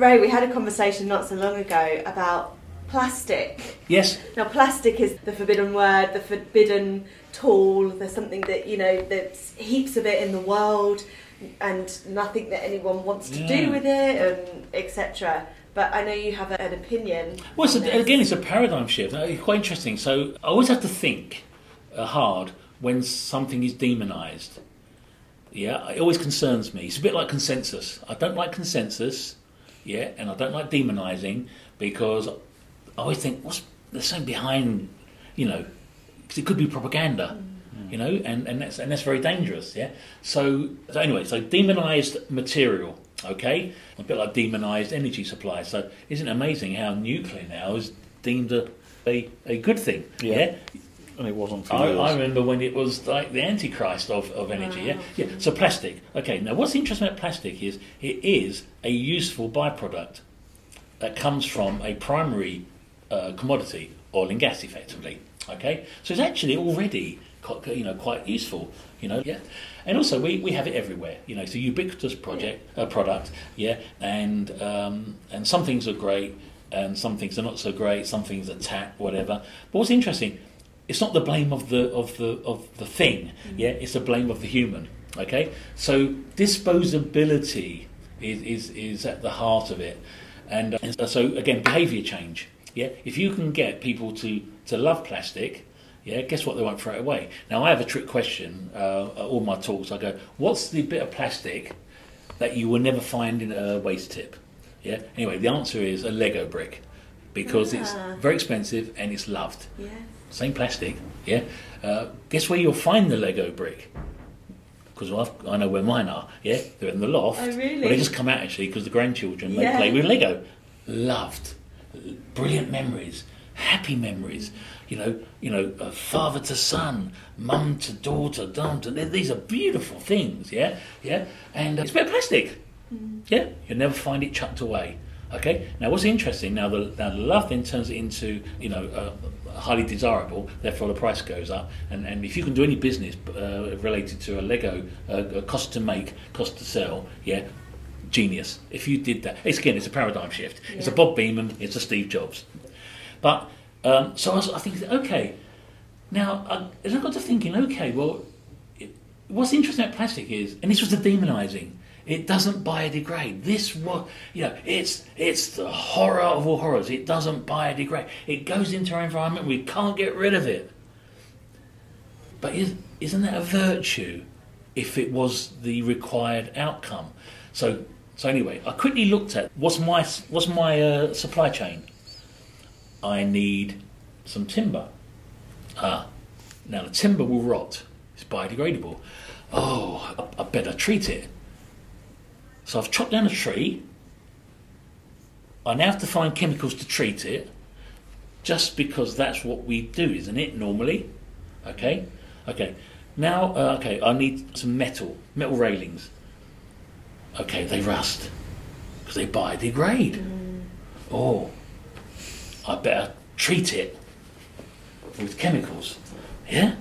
Ray, we had a conversation not so long ago about plastic. Yes. Now, plastic is the forbidden word, the forbidden tool. There's something that, you know, there's heaps of it in the world and nothing that anyone wants to Yeah. do with it, and etc. But I know you have an opinion. Well, it's a, again, it's a paradigm shift. It's quite interesting. So I always have to think uh, hard when something is demonised. Yeah, it always concerns me. It's a bit like consensus. I don't like consensus. Yeah, and I don't like demonising because I always think what's the same behind, you know, because it could be propaganda. You know, and, and that's and that's very dangerous. Yeah. So, so anyway, so demonised material. Okay, a bit like demonised energy supply. So, isn't it amazing how nuclear now is deemed a a, a good thing? Yeah. yeah? And it wasn't for I, years. I remember when it was like the antichrist of, of energy. Yeah, yeah. So plastic. Okay. Now, what's interesting about plastic is it is a useful byproduct that comes from a primary uh, commodity, oil and gas, effectively. Okay. So it's actually already quite, you know quite useful. You know. Yeah. And also we, we have it everywhere. You know, it's a ubiquitous project uh, product. Yeah. And um, and some things are great. And some things are not so great. Some things are tap, whatever. But what's interesting, it's not the blame of the of the of the thing. Yeah, it's the blame of the human. Okay, so disposability is is, is at the heart of it, and, uh, and so again, behaviour change. Yeah, if you can get people to to love plastic. Yeah, guess what? They won't throw it away. Now, I have a trick question. Uh, at all my talks, I go, "What's the bit of plastic that you will never find in a waste tip?" Yeah. Anyway, the answer is a Lego brick because Ah. it's very expensive and it's loved Yeah. same plastic, yeah. Uh, guess where you'll find the Lego brick? Because I know where mine are, yeah. They're in the loft. Oh, really? Well, they just come out actually because the grandchildren they play with Lego. Loved, brilliant memories, happy memories. You know, you know, uh, father to son, mum to daughter, down to these are beautiful things, yeah, yeah. And uh, it's a bit of plastic, yeah. You'll never find it chucked away. Okay. Now, what's interesting now? The now the love then turns it into you know uh, highly desirable. Therefore, the price goes up. And and if you can do any business uh, related to a Lego, uh, a cost to make, cost to sell, yeah, genius. If you did that, it's again, it's a paradigm shift. It's a Bob Beamon. It's a Steve Jobs. But um, so I, was, I think okay. Now I, and I got to thinking, okay, well, it, what's interesting about plastic is, and this was the demonising. It doesn't biodegrade. This was, you know, it's it's the horror of all horrors. It doesn't biodegrade. It goes into our environment. We can't get rid of it. But is, isn't that a virtue? If it was the required outcome. So so anyway, I quickly looked at what's my what's my uh, supply chain. I need some timber. Ah, now the timber will rot. It's biodegradable. Oh, I, I better treat it. So I've chopped down a tree. I now have to find chemicals to treat it, just because that's what we do, isn't it? Normally, okay, okay. Now, uh, okay, I need some metal, metal railings. Okay, they rust because they biodegrade. Oh, I better treat it with chemicals. Yeah.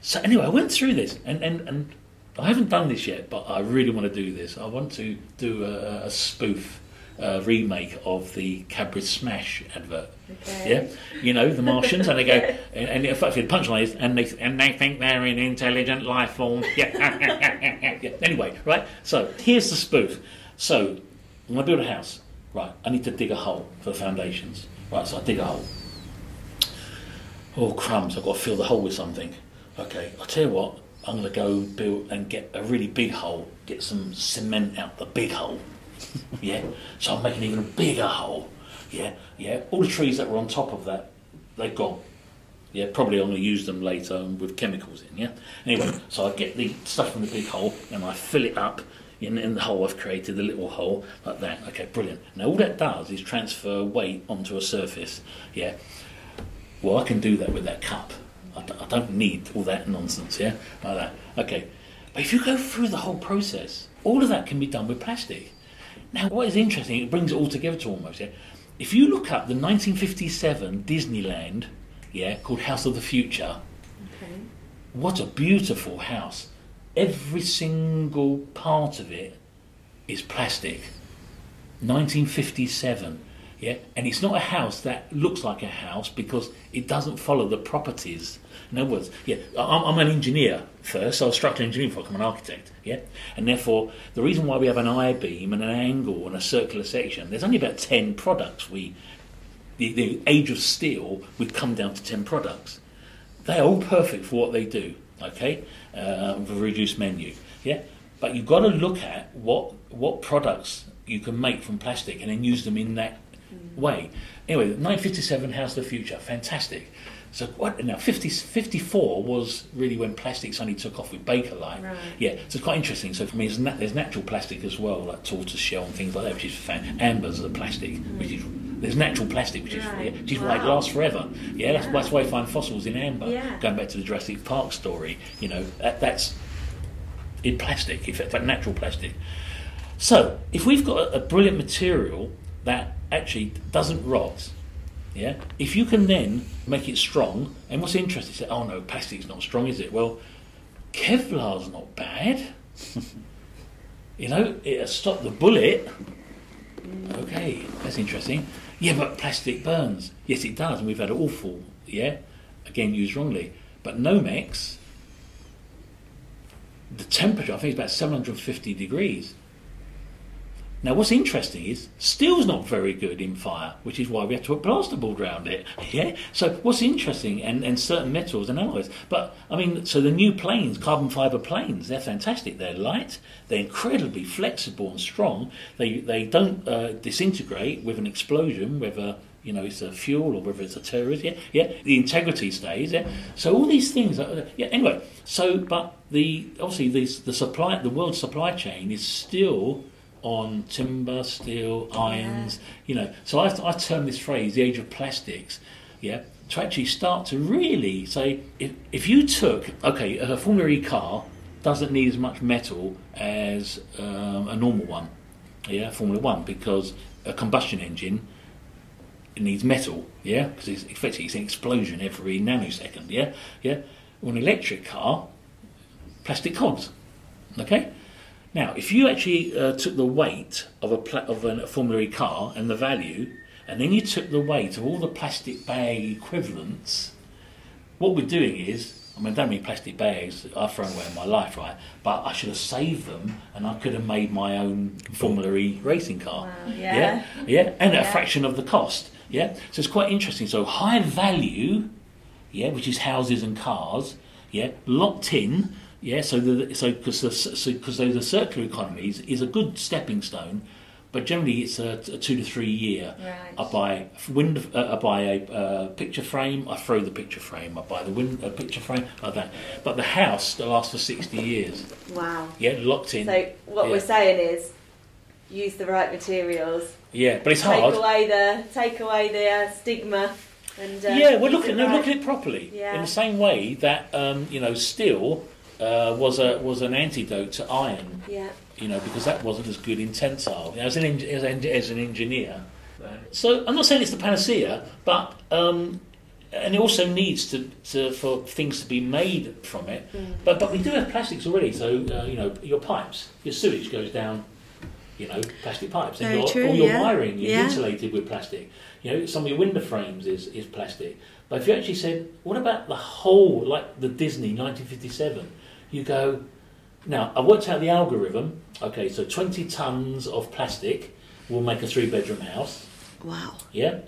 So anyway, I went through this, and, and, and I haven't done this yet, but I really want to do this. I want to do a, a spoof uh, remake of the Cadbury Smash advert. Okay. Yeah, you know the Martians, and they go, and, and in fact, the punchline is, and they and they think they're an intelligent life form. Yeah. yeah. Anyway, right. So here's the spoof. So I'm going to build a house. Right. I need to dig a hole for the foundations. Right. So I dig a hole. Oh crumbs! I've got to fill the hole with something. Okay. I'll tell you what. I'm going to go build and get a really big hole. Get some cement out the big hole. yeah. So I'm making even a bigger hole. Yeah, yeah. All the trees that were on top of that, they're gone. Yeah, probably I'm going to use them later with chemicals in. Yeah. Anyway, so I get the stuff from the big hole and I fill it up in, in the hole I've created, the little hole like that. Okay, brilliant. Now all that does is transfer weight onto a surface. Yeah. Well, I can do that with that cup. I d- I don't need all that nonsense. Yeah, like that. Okay. But if you go through the whole process, all of that can be done with plastic. Now, what is interesting, it brings it all together to almost, yeah. If you look up the 1957 Disneyland, yeah, called House of the Future, Okay. what a beautiful house. Every single part of it is plastic. 1957. Yeah, and it's not a house that looks like a house because it doesn't follow the properties. In other words, yeah, I'm, I'm an engineer first, so I was structural engineer before I'm an architect. Yeah, and therefore the reason why we have an I beam and an angle and a circular section, there's only about ten products. We, the, the age of steel, we've come down to ten products. They are all perfect for what they do. Okay, uh, with a reduced menu. Yeah, but you've got to look at what what products you can make from plastic and then use them in that way. Anyway, 957 How's the Future, fantastic. So what now? 50, 54 was really when plastics only took off with Bakelite. Right. Yeah, so it's quite interesting. So for me, there's, na- there's natural plastic as well, like tortoise shell and things like that, which is fan. Ambers are plastic, which is there's natural plastic, which is Right. yeah, which is why it lasts forever. Yeah, that's, Yeah. that's why you find fossils in amber. Yeah. Going back to the Jurassic Park story, you know that, that's in plastic, in fact, like natural plastic. So, if we've got a, a brilliant material that actually doesn't rot, yeah, if you can then make it strong, and what's interesting is that, oh no, plastic's not strong, is it? Well, Kevlar's not bad. you know, it'll stop the bullet. Okay, that's interesting. Yeah, but plastic burns. Yes, it does, and we've had awful, yeah, again used wrongly. But Nomex, the temperature, I think it's about 750 degrees. Now, what's interesting is steel's not very good in fire, which is why we have to put plasterboard around it. Yeah. So what's interesting, and, and certain metals and alloys. But I mean, so the new planes, carbon fibre planes, they're fantastic. They're light. They're incredibly flexible and strong. They they don't uh, disintegrate with an explosion, whether you know it's a fuel or whether it's a terrorist. Yeah. Yeah. The integrity stays. Yeah. So all these things. Are, yeah. Anyway. So, but the obviously the the supply, the world supply chain is still on timber, steel, irons, you know. So I've, I term this phrase the age of plastics, yeah, to actually start to really say if, if you took, okay, a Formula E car doesn't need as much metal as um, a normal one, yeah, Formula One, because a combustion engine it needs metal, yeah, because it's effectively it's an explosion every nanosecond, yeah, yeah. Well, an electric car, plastic cogs, okay. Now, if you actually uh, took the weight of a pla- of a Formula E car and the value, and then you took the weight of all the plastic bag equivalents, what we're doing is, I mean, I don't mean plastic bags I've thrown away in my life, right? But I should have saved them, and I could have made my own Formula E racing car. Wow, yeah, yeah. yeah, and at a fraction of the cost. Yeah, so it's quite interesting. So high value, yeah, which is houses and cars, yeah, locked in, yeah. So the so because the so, cause the circular economy is, is a good stepping stone, but generally it's a, a two to three year. Right. I buy wind, uh, I buy a uh, picture frame. I throw the picture frame. I buy the wind, a picture frame like that. But the house lasts for sixty years. Wow. Yeah, locked in. So what Yeah. we're saying is, use the right materials. yeah, but it's take hard. away the take away the uh, stigma. And uh, yeah, we're looking, no, right. look at it properly. Yeah. In the same way that um, you know, steel uh, was a was an antidote to iron. Yeah. You know, because that wasn't as good in tensile. You know, as an as, an, as an engineer. So I'm not saying it's the panacea, but um, and it also needs to, to for things to be made from it. Mm. But but we do have plastics already. So uh, you know, your pipes, your sewage goes down. You know, plastic pipes, and Very your, true, all your yeah. wiring is Yeah. insulated with plastic. You know, some of your window frames is, is plastic. But if you actually said, what about the whole, like the Disney 1957? You go, now I worked out the algorithm. Okay, so 20 tons of plastic will make a three bedroom house. Wow. Yeah.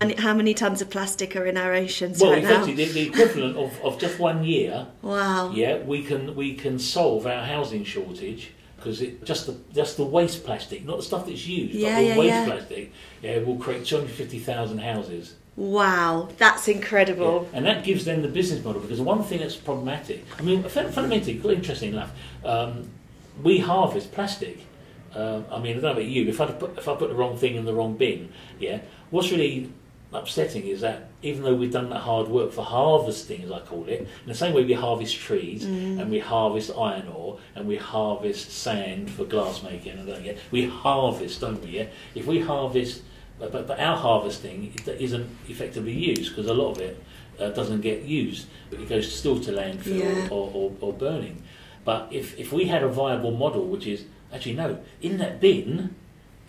And how many tons of plastic are in our oceans Well, right now? effectively, the, the equivalent of, of just one year. Wow. Yeah, we can we can solve our housing shortage because it just the just the waste plastic, not the stuff that's used, Yeah, but the yeah, waste yeah. plastic. Yeah, will create 250,000 houses. Wow. That's incredible. And that gives them the business model because one thing that's problematic, I mean, fun- fundamentally, quite interesting enough, um, we harvest plastic. Um, I mean, I don't know about you, if I, put, if I put the wrong thing in the wrong bin, yeah, what's really upsetting is that even though we've done that hard work for harvesting, as I call it, in the same way we harvest trees and we harvest iron ore and we harvest sand for glass making, and that, yeah, we harvest, don't we? Yeah, if we harvest, but, but, but our harvesting isn't effectively used because a lot of it uh, doesn't get used, but it goes still to landfill Yeah. or, or, or burning. But if, if we had a viable model, which is actually no, in that bin,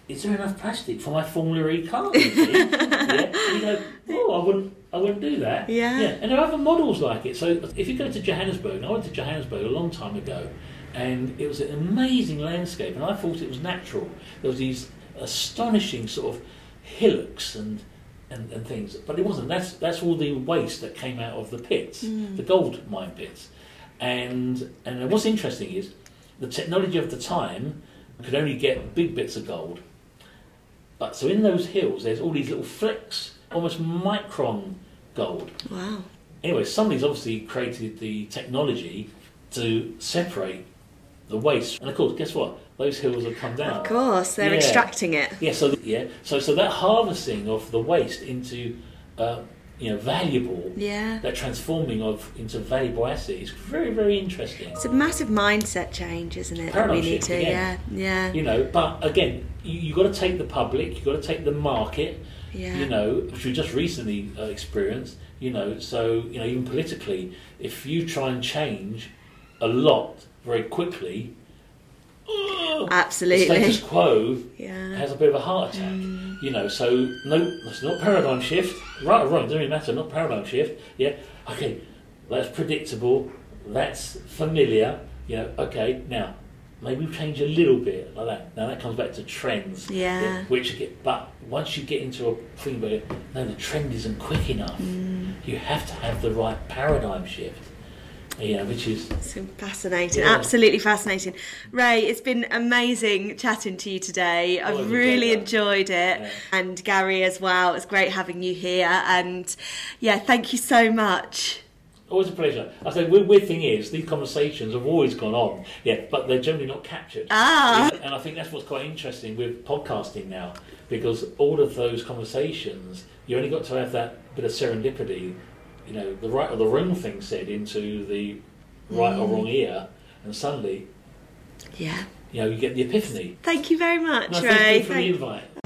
is there enough plastic for my Formula E car? yeah. And you go, oh, I wouldn't, I wouldn't do that. Yeah. yeah. And there are other models like it. So if you go to Johannesburg, and I went to Johannesburg a long time ago, and it was an amazing landscape, and I thought it was natural. There was these astonishing sort of hillocks and and, and things, but it wasn't. That's that's all the waste that came out of the pits, mm. the gold mine pits, and and what's interesting is the technology of the time could only get big bits of gold. But so in those hills, there's all these little flecks, almost micron gold. Wow. Anyway, somebody's obviously created the technology to separate the waste, and of course, guess what? Those hills have come down. Of course, they're Yeah. extracting it. Yeah, so yeah, so so that harvesting of the waste into uh, you know valuable, Yeah. that transforming of into valuable asset is very very interesting. It's a massive mindset change, isn't it? That we need to, again. yeah, yeah, You know, but again, you you got to take the public, you've got to take the market. yeah. You know, which we just recently uh, experienced. You know, so you know, even politically, if you try and change a lot very quickly, ugh, the Absolutely. status quo Yeah. has a bit of a heart attack. Mm. You know, so no, it's not paradigm shift. Right or wrong, doesn't really matter. Not paradigm shift. Yeah, okay, that's predictable. That's familiar. You know, okay, now maybe we change a little bit like that. Now that comes back to trends. Yeah. which get, but once you get into a thing where no, the trend isn't quick enough. Mm. You have to have the right paradigm shift. Yeah, which is It's fascinating, Yeah. absolutely fascinating. Ray, it's been amazing chatting to you today. Oh, I've really enjoyed it. Yeah. And Gary as well. It's great having you here. And yeah, thank you so much. Always a pleasure. I say, weird, weird thing is, these conversations have always gone on, yeah, but they're generally not captured. Ah. And I think that's what's quite interesting with podcasting now, because all of those conversations, you only got to have that bit of serendipity, you know, the right or the wrong thing said into the right or mm. wrong ear, and suddenly, Yeah. you know, you get the epiphany. Thank you very much, No, Ray. thank you for the invite.